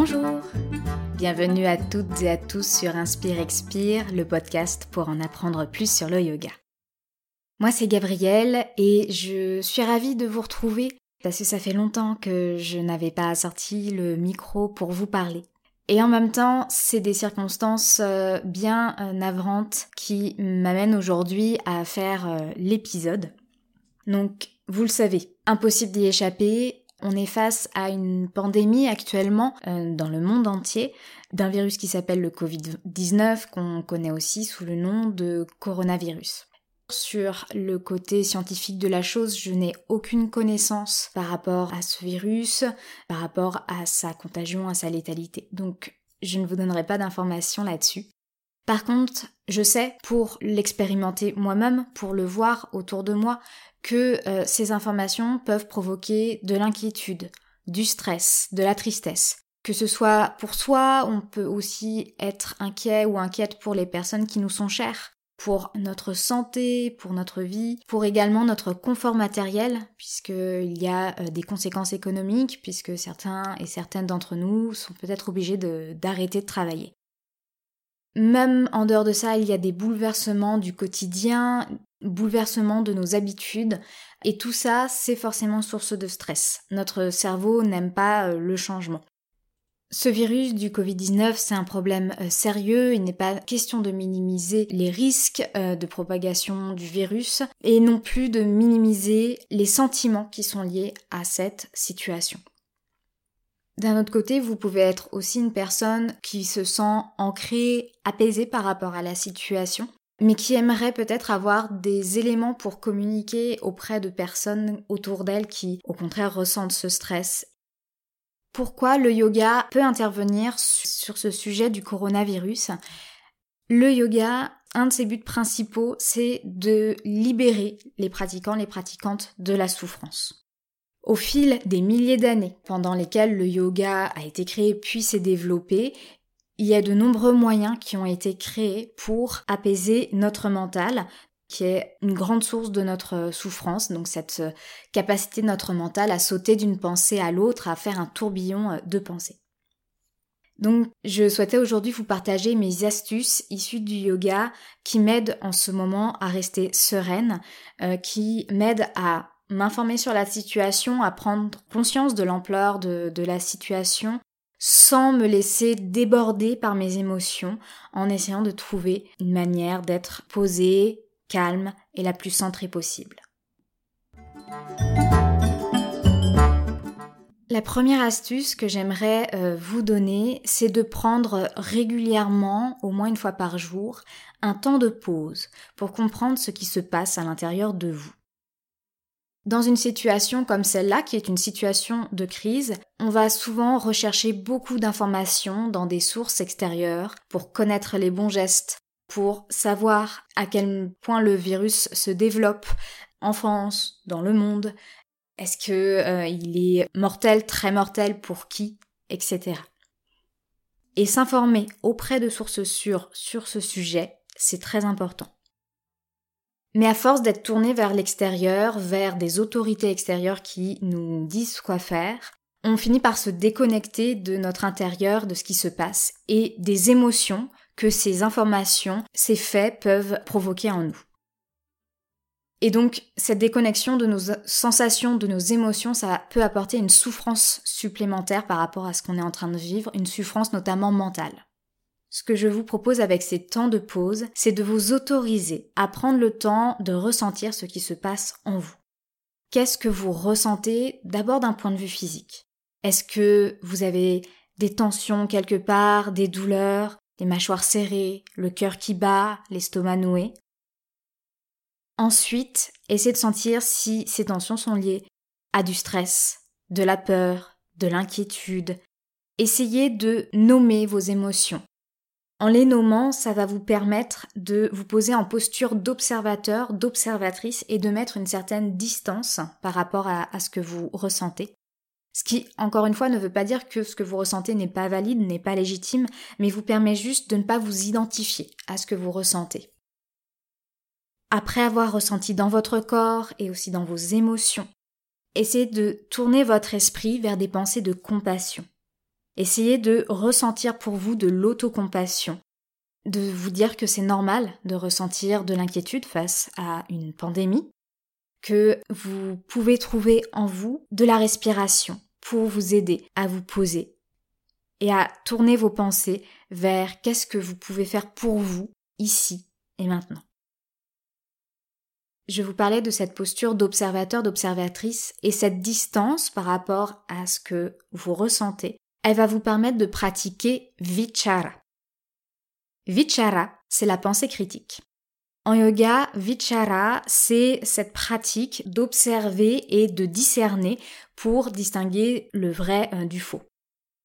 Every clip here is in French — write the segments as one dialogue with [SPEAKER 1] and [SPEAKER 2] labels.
[SPEAKER 1] Bonjour Bienvenue à toutes et à tous sur Inspire Expire, le podcast pour en apprendre plus sur le yoga. Moi c'est Gabrielle et je suis ravie de vous retrouver parce que ça fait longtemps que je n'avais pas sorti le micro pour vous parler. Et en même temps, c'est des circonstances euh, bien euh, navrantes qui m'amènent aujourd'hui à faire euh, l'épisode. Donc, vous le savez, impossible d'y échapper. On est face à une pandémie actuellement dans le monde entier d'un virus qui s'appelle le Covid-19 qu'on connaît aussi sous le nom de coronavirus. Sur le côté scientifique de la chose, je n'ai aucune connaissance par rapport à ce virus, par rapport à sa contagion, à sa létalité. Donc, je ne vous donnerai pas d'informations là-dessus. Par contre, je sais, pour l'expérimenter moi-même, pour le voir autour de moi, que euh, ces informations peuvent provoquer de l'inquiétude, du stress, de la tristesse. Que ce soit pour soi, on peut aussi être inquiet ou inquiète pour les personnes qui nous sont chères pour notre santé, pour notre vie, pour également notre confort matériel, puisqu'il y a euh, des conséquences économiques, puisque certains et certaines d'entre nous sont peut-être obligés d'arrêter de, travailler. Même en dehors de ça, il y a des bouleversements du quotidien, bouleversements de nos habitudes, et tout ça, c'est forcément source de stress. Notre cerveau n'aime pas euh, le changement. Ce virus du Covid-19, c'est un problème euh, sérieux, il n'est pas question de minimiser les risques euh, de propagation du virus et non plus de minimiser les sentiments qui sont liés à cette situation. D'un autre côté, vous pouvez être aussi une personne qui se sent ancrée, apaisée par rapport à la situation, mais qui aimerait peut-être avoir des éléments pour communiquer auprès de personnes autour d'elle qui, au contraire, ressentent ce stress pourquoi le yoga peut intervenir sur ce sujet du coronavirus? Le yoga, un de ses buts principaux, c'est de libérer les pratiquants, les pratiquantes de la souffrance. Au fil des milliers d'années pendant lesquelles le yoga a été créé puis s'est développé, il y a de nombreux moyens qui ont été créés pour apaiser notre mental, qui est une grande source de notre euh, souffrance, donc cette euh, capacité de notre mental à sauter d'une pensée à l'autre, à faire un tourbillon euh, de pensées. Donc je souhaitais aujourd'hui vous partager mes astuces issues du yoga qui m'aident en ce moment à rester sereine, qui m'aident à m'informer sur la situation, à prendre conscience de l'ampleur de, la situation sans me laisser déborder par mes émotions en essayant de trouver une manière d'être posée, calme et la plus centrée possible. La première astuce que j'aimerais euh, vous donner, c'est de prendre régulièrement, au moins une fois par jour, un temps de pause pour comprendre ce qui se passe à l'intérieur de vous. Dans une situation comme celle-là, qui est une situation de crise, on va souvent rechercher beaucoup d'informations dans des sources extérieures pour connaître les bons gestes, pour savoir à quel point le virus se développe en France, dans le monde. Est-ce que euh, il est mortel, très mortel pour qui, etc. Et s'informer auprès de sources sûres sur ce sujet, c'est très important. Mais à force d'être tourné vers l'extérieur, vers des autorités extérieures qui nous disent quoi faire, on finit par se déconnecter de notre intérieur, de ce qui se passe, et des émotions que ces informations, ces faits peuvent provoquer en nous. Et donc, cette déconnexion de nos sensations, de nos émotions, ça peut apporter une souffrance supplémentaire par rapport à ce qu'on est en train de vivre, une souffrance notamment mentale. Ce que je vous propose avec ces temps de pause, c'est de vous autoriser à prendre le temps de ressentir ce qui se passe en vous. Qu'est-ce que vous ressentez d'abord d'un point de vue physique? Est-ce que vous avez des tensions quelque part, des douleurs, les mâchoires serrées, le cœur qui bat, l'estomac noué? Ensuite, essayez de sentir si ces tensions sont liées à du stress, de la peur, de l'inquiétude. Essayez de nommer vos émotions. En les nommant, ça va vous permettre de vous poser en posture d'observateur, d'observatrice et de mettre une certaine distance par rapport à, ce que vous ressentez. Ce qui, encore une fois, ne veut pas dire que ce que vous ressentez n'est pas valide, n'est pas légitime, mais vous permet juste de ne pas vous identifier à ce que vous ressentez. Après avoir ressenti dans votre corps et aussi dans vos émotions, essayez de tourner votre esprit vers des pensées de compassion. Essayez de ressentir pour vous de l'autocompassion, de vous dire que c'est normal de ressentir de l'inquiétude face à une pandémie, que vous pouvez trouver en vous de la respiration pour vous aider à vous poser et à tourner vos pensées vers qu'est-ce que vous pouvez faire pour vous ici et maintenant. Je vous parlais de cette posture d'observateur, d'observatrice et cette distance par rapport à ce que vous ressentez, elle va vous permettre de pratiquer vichara. Vichara, c'est la pensée critique. En yoga, vichara, c'est cette pratique d'observer et de discerner pour distinguer le vrai euh, du faux.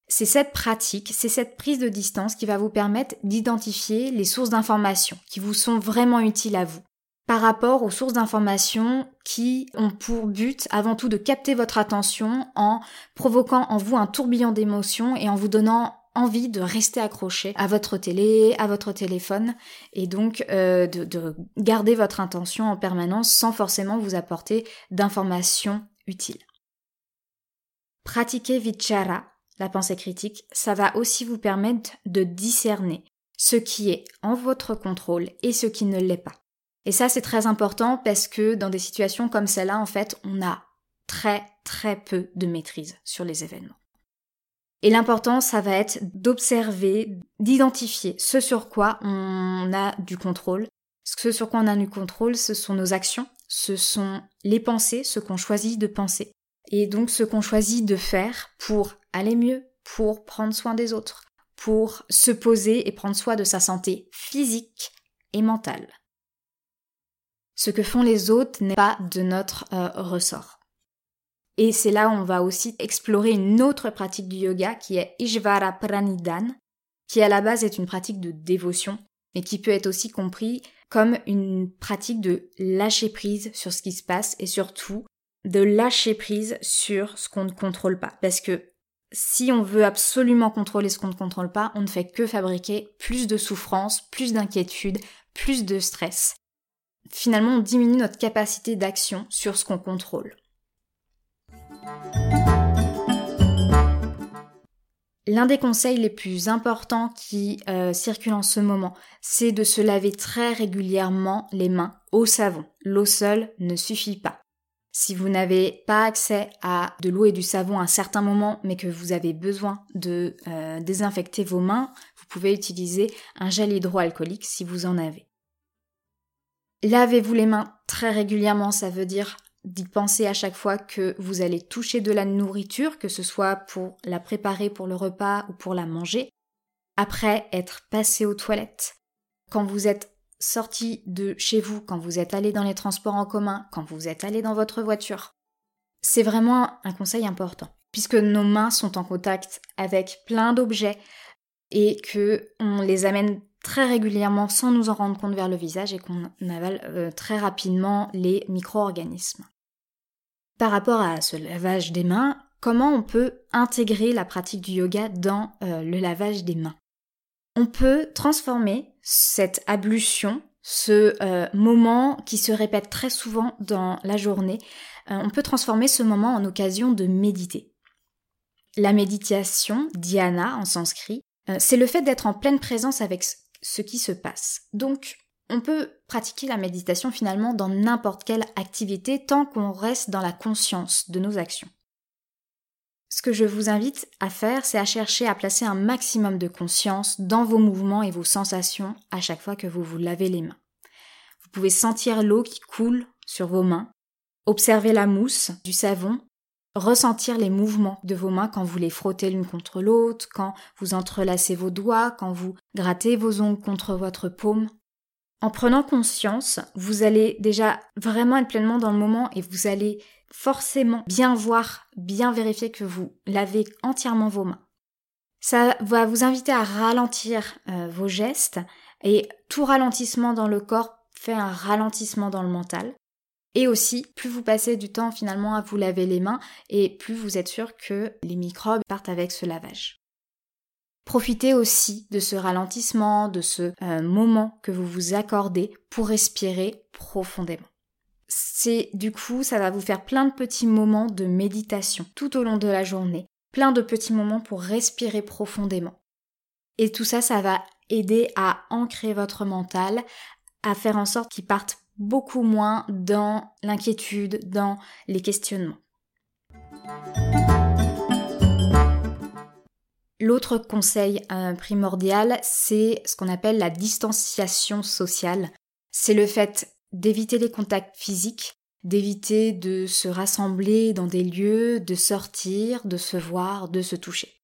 [SPEAKER 1] C'est cette pratique, c'est cette prise de distance qui va vous permettre d'identifier les sources d'informations qui vous sont vraiment utiles à vous par rapport aux sources d'informations qui ont pour but avant tout de capter votre attention en provoquant en vous un tourbillon d'émotions et en vous donnant envie de rester accroché à votre télé, à votre téléphone, et donc euh, de, de garder votre intention en permanence sans forcément vous apporter d'informations utiles. Pratiquer vichara, la pensée critique, ça va aussi vous permettre de discerner ce qui est en votre contrôle et ce qui ne l'est pas. Et ça, c'est très important parce que dans des situations comme celle-là, en fait, on a très très peu de maîtrise sur les événements. Et l'important, ça va être d'observer, d'identifier ce sur quoi on a du contrôle. Ce sur quoi on a du contrôle, ce sont nos actions, ce sont les pensées, ce qu'on choisit de penser. Et donc ce qu'on choisit de faire pour aller mieux, pour prendre soin des autres, pour se poser et prendre soin de sa santé physique et mentale. Ce que font les autres n'est pas de notre euh, ressort. Et c'est là où on va aussi explorer une autre pratique du yoga qui est Ishvara Pranidhan, qui à la base est une pratique de dévotion, mais qui peut être aussi compris comme une pratique de lâcher prise sur ce qui se passe et surtout de lâcher prise sur ce qu'on ne contrôle pas. Parce que si on veut absolument contrôler ce qu'on ne contrôle pas, on ne fait que fabriquer plus de souffrance, plus d'inquiétude, plus de stress. Finalement, on diminue notre capacité d'action sur ce qu'on contrôle. L'un des conseils les plus importants qui euh, circulent en ce moment, c'est de se laver très régulièrement les mains au savon. L'eau seule ne suffit pas. Si vous n'avez pas accès à de l'eau et du savon à un certain moment, mais que vous avez besoin de euh, désinfecter vos mains, vous pouvez utiliser un gel hydroalcoolique si vous en avez. Lavez-vous les mains très régulièrement, ça veut dire d'y penser à chaque fois que vous allez toucher de la nourriture, que ce soit pour la préparer pour le repas ou pour la manger, après être passé aux toilettes, quand vous êtes sorti de chez vous, quand vous êtes allé dans les transports en commun, quand vous êtes allé dans votre voiture. C'est vraiment un conseil important, puisque nos mains sont en contact avec plein d'objets et que on les amène très régulièrement sans nous en rendre compte vers le visage et qu'on avale euh, très rapidement les micro-organismes. Par rapport à ce lavage des mains, comment on peut intégrer la pratique du yoga dans euh, le lavage des mains? On peut transformer cette ablution, ce euh, moment qui se répète très souvent dans la journée, on peut transformer ce moment en occasion de méditer. La méditation, dhyana en sanskrit, c'est le fait d'être en pleine présence avec ce qui se passe. Donc, on peut pratiquer la méditation finalement dans n'importe quelle activité tant qu'on reste dans la conscience de nos actions. Ce que je vous invite à faire, c'est à chercher à placer un maximum de conscience dans vos mouvements et vos sensations à chaque fois que vous vous lavez les mains. Vous pouvez sentir l'eau qui coule sur vos mains, observer la mousse du savon ressentir les mouvements de vos mains quand vous les frottez l'une contre l'autre, quand vous entrelacez vos doigts, quand vous grattez vos ongles contre votre paume. En prenant conscience, vous allez déjà vraiment être pleinement dans le moment et vous allez forcément bien voir, bien vérifier que vous lavez entièrement vos mains. Ça va vous inviter à ralentir euh, vos gestes et tout ralentissement dans le corps fait un ralentissement dans le mental. Et aussi, plus vous passez du temps finalement à vous laver les mains et plus vous êtes sûr que les microbes partent avec ce lavage. Profitez aussi de ce ralentissement, de ce euh, moment que vous vous accordez pour respirer profondément. C'est du coup, ça va vous faire plein de petits moments de méditation tout au long de la journée plein de petits moments pour respirer profondément. Et tout ça, ça va aider à ancrer votre mental, à faire en sorte qu'il parte beaucoup moins dans l'inquiétude, dans les questionnements. L'autre conseil euh, primordial, c'est ce qu'on appelle la distanciation sociale. C'est le fait d'éviter les contacts physiques, d'éviter de se rassembler dans des lieux, de sortir, de se voir, de se toucher.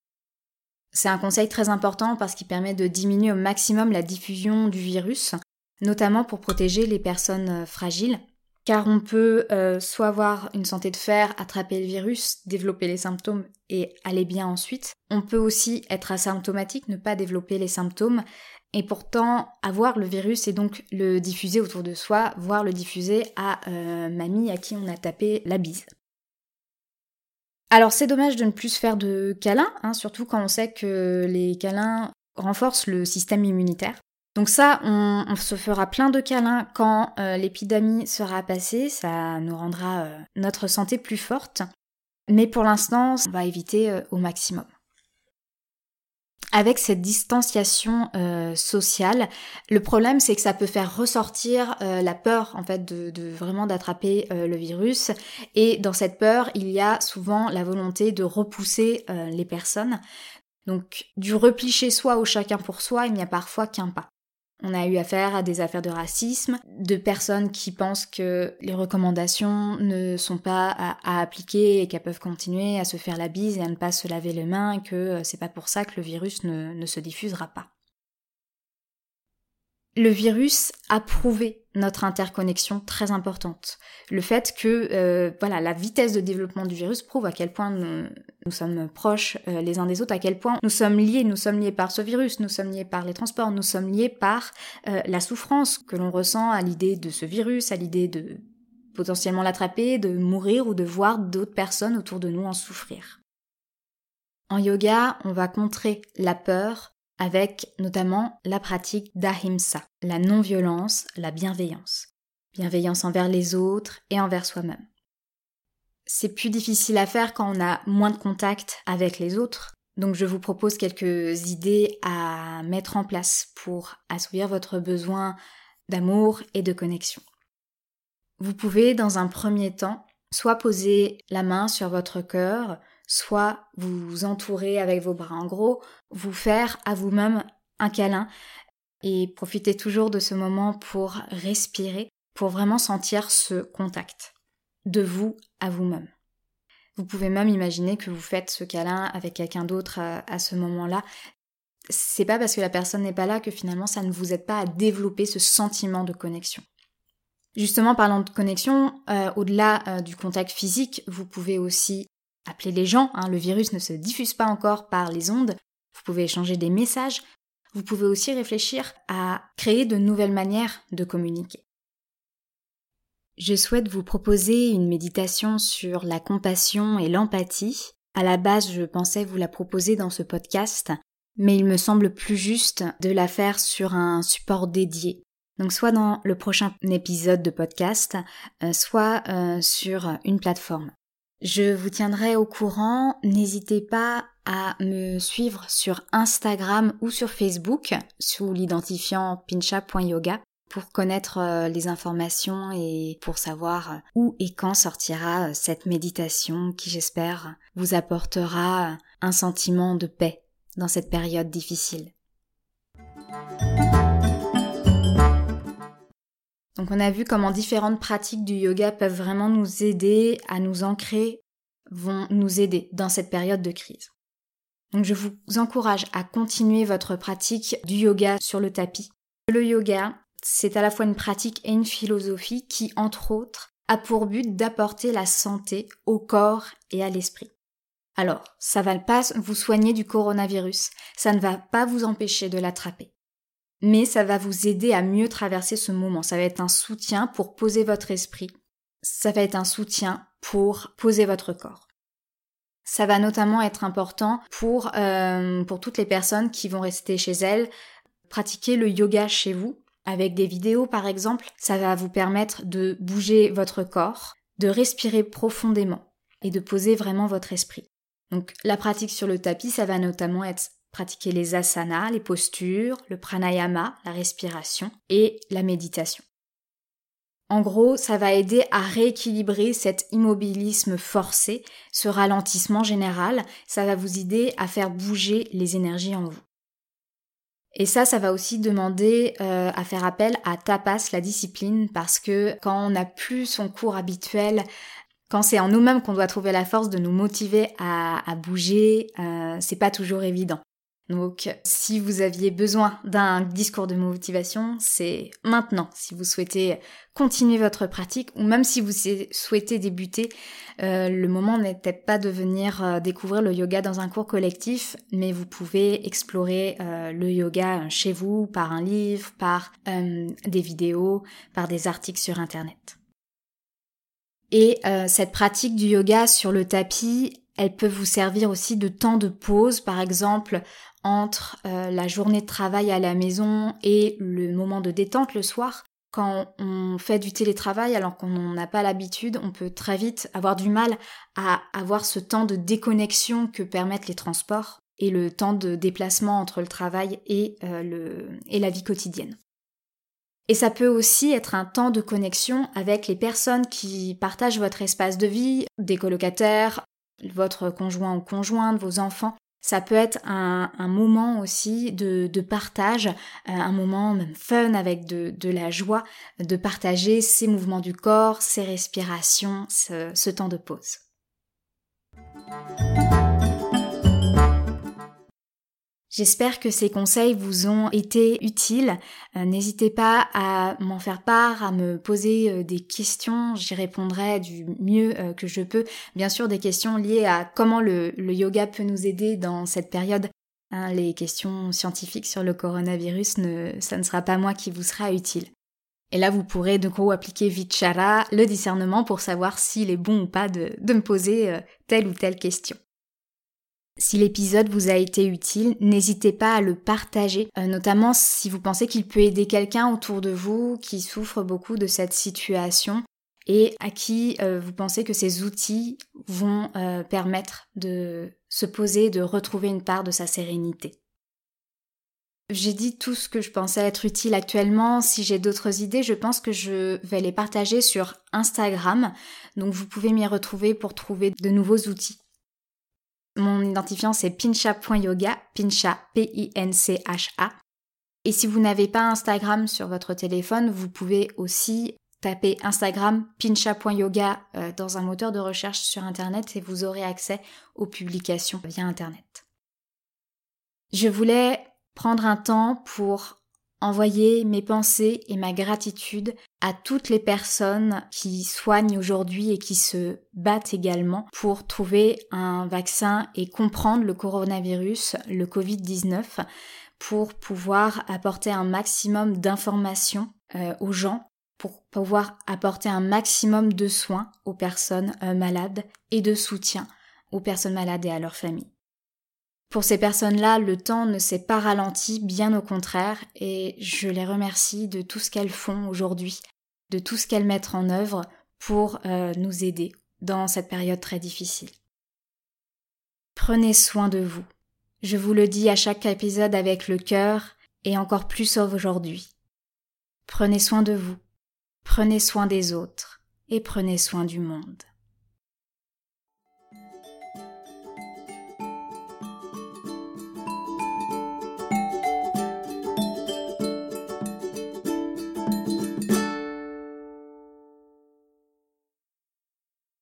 [SPEAKER 1] C'est un conseil très important parce qu'il permet de diminuer au maximum la diffusion du virus, notamment pour protéger les personnes euh, fragiles, car on peut euh, soit avoir une santé de fer, attraper le virus, développer les symptômes et aller bien ensuite. On peut aussi être asymptomatique, ne pas développer les symptômes, et pourtant avoir le virus et donc le diffuser autour de soi, voire le diffuser à euh, mamie à qui on a tapé la bise. Alors c'est dommage de ne plus faire de câlins, hein, surtout quand on sait que les câlins renforcent le système immunitaire. Donc ça, on, se fera plein de câlins quand euh, l'épidémie sera passée, ça nous rendra euh, notre santé plus forte. Mais pour l'instant, on va éviter au maximum avec cette distanciation euh, sociale, le problème c'est que ça peut faire ressortir euh, la peur en fait de, vraiment d'attraper euh, le virus et dans cette peur il y a souvent la volonté de repousser les personnes. Donc du repli chez soi au chacun pour soi il n'y a parfois qu'un pas. On a eu affaire à des affaires de racisme, de personnes qui pensent que les recommandations ne sont pas à, appliquer et qu'elles peuvent continuer à se faire la bise et à ne pas se laver les mains et que euh, c'est pas pour ça que le virus ne se diffusera pas. Le virus a prouvé notre interconnexion très importante. Le fait que euh, la vitesse de développement du virus prouve à quel point nous, sommes proches euh, les uns des autres, à quel point nous sommes liés, nous sommes liés par ce virus, nous sommes liés par les transports, nous sommes liés par euh, la souffrance que l'on ressent à l'idée de ce virus, à l'idée de potentiellement l'attraper, de mourir ou de voir d'autres personnes autour de nous en souffrir. En yoga, on va contrer la peur avec notamment la pratique d'ahimsa, la non-violence, la bienveillance. Bienveillance envers les autres et envers soi-même. C'est plus difficile à faire quand on a moins de contact avec les autres, donc je vous propose quelques idées à mettre en place pour assouvir votre besoin d'amour et de connexion. Vous pouvez, dans un premier temps, soit poser la main sur votre cœur, soit vous entourer avec vos bras. En gros, vous faire à vous-même un câlin et profitez toujours de ce moment pour respirer, pour vraiment sentir ce contact de vous à vous-même. Vous pouvez même imaginer que vous faites ce câlin avec quelqu'un d'autre à, ce moment-là. C'est pas parce que la personne n'est pas là que finalement ça ne vous aide pas à développer ce sentiment de connexion. Justement, parlant de connexion, euh, au-delà euh, du contact physique, vous pouvez aussi appeler les gens, hein, le virus ne se diffuse pas encore par les ondes, vous pouvez échanger des messages, vous pouvez aussi réfléchir à créer de nouvelles manières de communiquer. Je souhaite vous proposer une méditation sur la compassion et l'empathie. À la base, je pensais vous la proposer dans ce podcast, mais il me semble plus juste de la faire sur un support dédié. Donc soit dans le prochain épisode de podcast, euh, soit euh, sur une plateforme. Je vous tiendrai au courant. N'hésitez pas à me suivre sur Instagram ou sur Facebook sous l'identifiant pincha.yoga pour connaître euh, les informations et pour savoir où et quand sortira euh, cette méditation qui j'espère vous apportera un sentiment de paix dans cette période difficile. Donc on a vu comment différentes pratiques du yoga peuvent vraiment nous aider à nous ancrer, vont nous aider dans cette période de crise. Donc je vous encourage à continuer votre pratique du yoga sur le tapis. Le yoga, c'est à la fois une pratique et une philosophie qui, entre autres, a pour but d'apporter la santé au corps et à l'esprit. Alors, ça va pas vous soigner du coronavirus, ça ne va pas vous empêcher de l'attraper mais ça va vous aider à mieux traverser ce moment. Ça va être un soutien pour poser votre esprit. Ça va être un soutien pour poser votre corps. Ça va notamment être important pour, euh, pour toutes les personnes qui vont rester chez elles, pratiquer le yoga chez vous, avec des vidéos par exemple. Ça va vous permettre de bouger votre corps, de respirer profondément et de poser vraiment votre esprit. Donc la pratique sur le tapis, ça va notamment être pratiquer les asanas, les postures, le pranayama, la respiration et la méditation. En gros, ça va aider à rééquilibrer cet immobilisme forcé, ce ralentissement général, ça va vous aider à faire bouger les énergies en vous. Et ça, ça va aussi demander euh, à faire appel à tapas, la discipline, parce que quand on n'a plus son cours habituel, quand c'est en nous-mêmes qu'on doit trouver la force de nous motiver à, bouger, euh, c'est pas toujours évident. Donc, si vous aviez besoin d'un discours de motivation, c'est maintenant. Si vous souhaitez continuer votre pratique ou même si vous souhaitez débuter, euh, le moment n'est peut-être pas de venir euh, découvrir le yoga dans un cours collectif, mais vous pouvez explorer euh, le yoga chez vous par un livre, par des vidéos, par des articles sur Internet. Et cette pratique du yoga sur le tapis, elle peut vous servir aussi de temps de pause, par exemple entre euh, la journée de travail à la maison et le moment de détente le soir. Quand on fait du télétravail alors qu'on n'a pas l'habitude, on peut très vite avoir du mal à avoir ce temps de déconnexion que permettent les transports et le temps de déplacement entre le travail et, euh, la vie quotidienne. Et ça peut aussi être un temps de connexion avec les personnes qui partagent votre espace de vie, des colocataires, votre conjoint ou conjointe, vos enfants. Ça peut être un, moment aussi de, partage, euh, un moment même fun avec de, la joie, de partager ces mouvements du corps, ces respirations, ce temps de pause. J'espère que ces conseils vous ont été utiles. Euh, n'hésitez pas à m'en faire part, à me poser euh, des questions. J'y répondrai du mieux euh, que je peux. Bien sûr, des questions liées à comment le, yoga peut nous aider dans cette période. Hein, les questions scientifiques sur le coronavirus, ne, ça ne sera pas moi qui vous sera utile. Et là, vous pourrez de gros appliquer Vichara, le discernement, pour savoir s'il est bon ou pas de, de me poser telle ou telle question. Si l'épisode vous a été utile, n'hésitez pas à le partager, euh, notamment si vous pensez qu'il peut aider quelqu'un autour de vous qui souffre beaucoup de cette situation et à qui euh, vous pensez que ces outils vont euh, permettre de se poser, de retrouver une part de sa sérénité. J'ai dit tout ce que je pensais être utile actuellement. Si j'ai d'autres idées, je pense que je vais les partager sur Instagram. Donc vous pouvez m'y retrouver pour trouver de nouveaux outils. Mon identifiant c'est pincha.yoga, pincha, P-I-N-C-H-A. Et si vous n'avez pas Instagram sur votre téléphone, vous pouvez aussi taper Instagram pincha.yoga euh, dans un moteur de recherche sur Internet et vous aurez accès aux publications via Internet. Je voulais prendre un temps pour envoyer mes pensées et ma gratitude à toutes les personnes qui soignent aujourd'hui et qui se battent également pour trouver un vaccin et comprendre le coronavirus, le Covid-19, pour pouvoir apporter un maximum d'informations euh, aux gens, pour pouvoir apporter un maximum de soins aux personnes euh, malades et de soutien aux personnes malades et à leurs familles. Pour ces personnes-là, le temps ne s'est pas ralenti, bien au contraire, et je les remercie de tout ce qu'elles font aujourd'hui, de tout ce qu'elles mettent en œuvre pour euh, nous aider dans cette période très difficile. Prenez soin de vous. Je vous le dis à chaque épisode avec le cœur, et encore plus aujourd'hui. Prenez soin de vous, prenez soin des autres, et prenez soin du monde.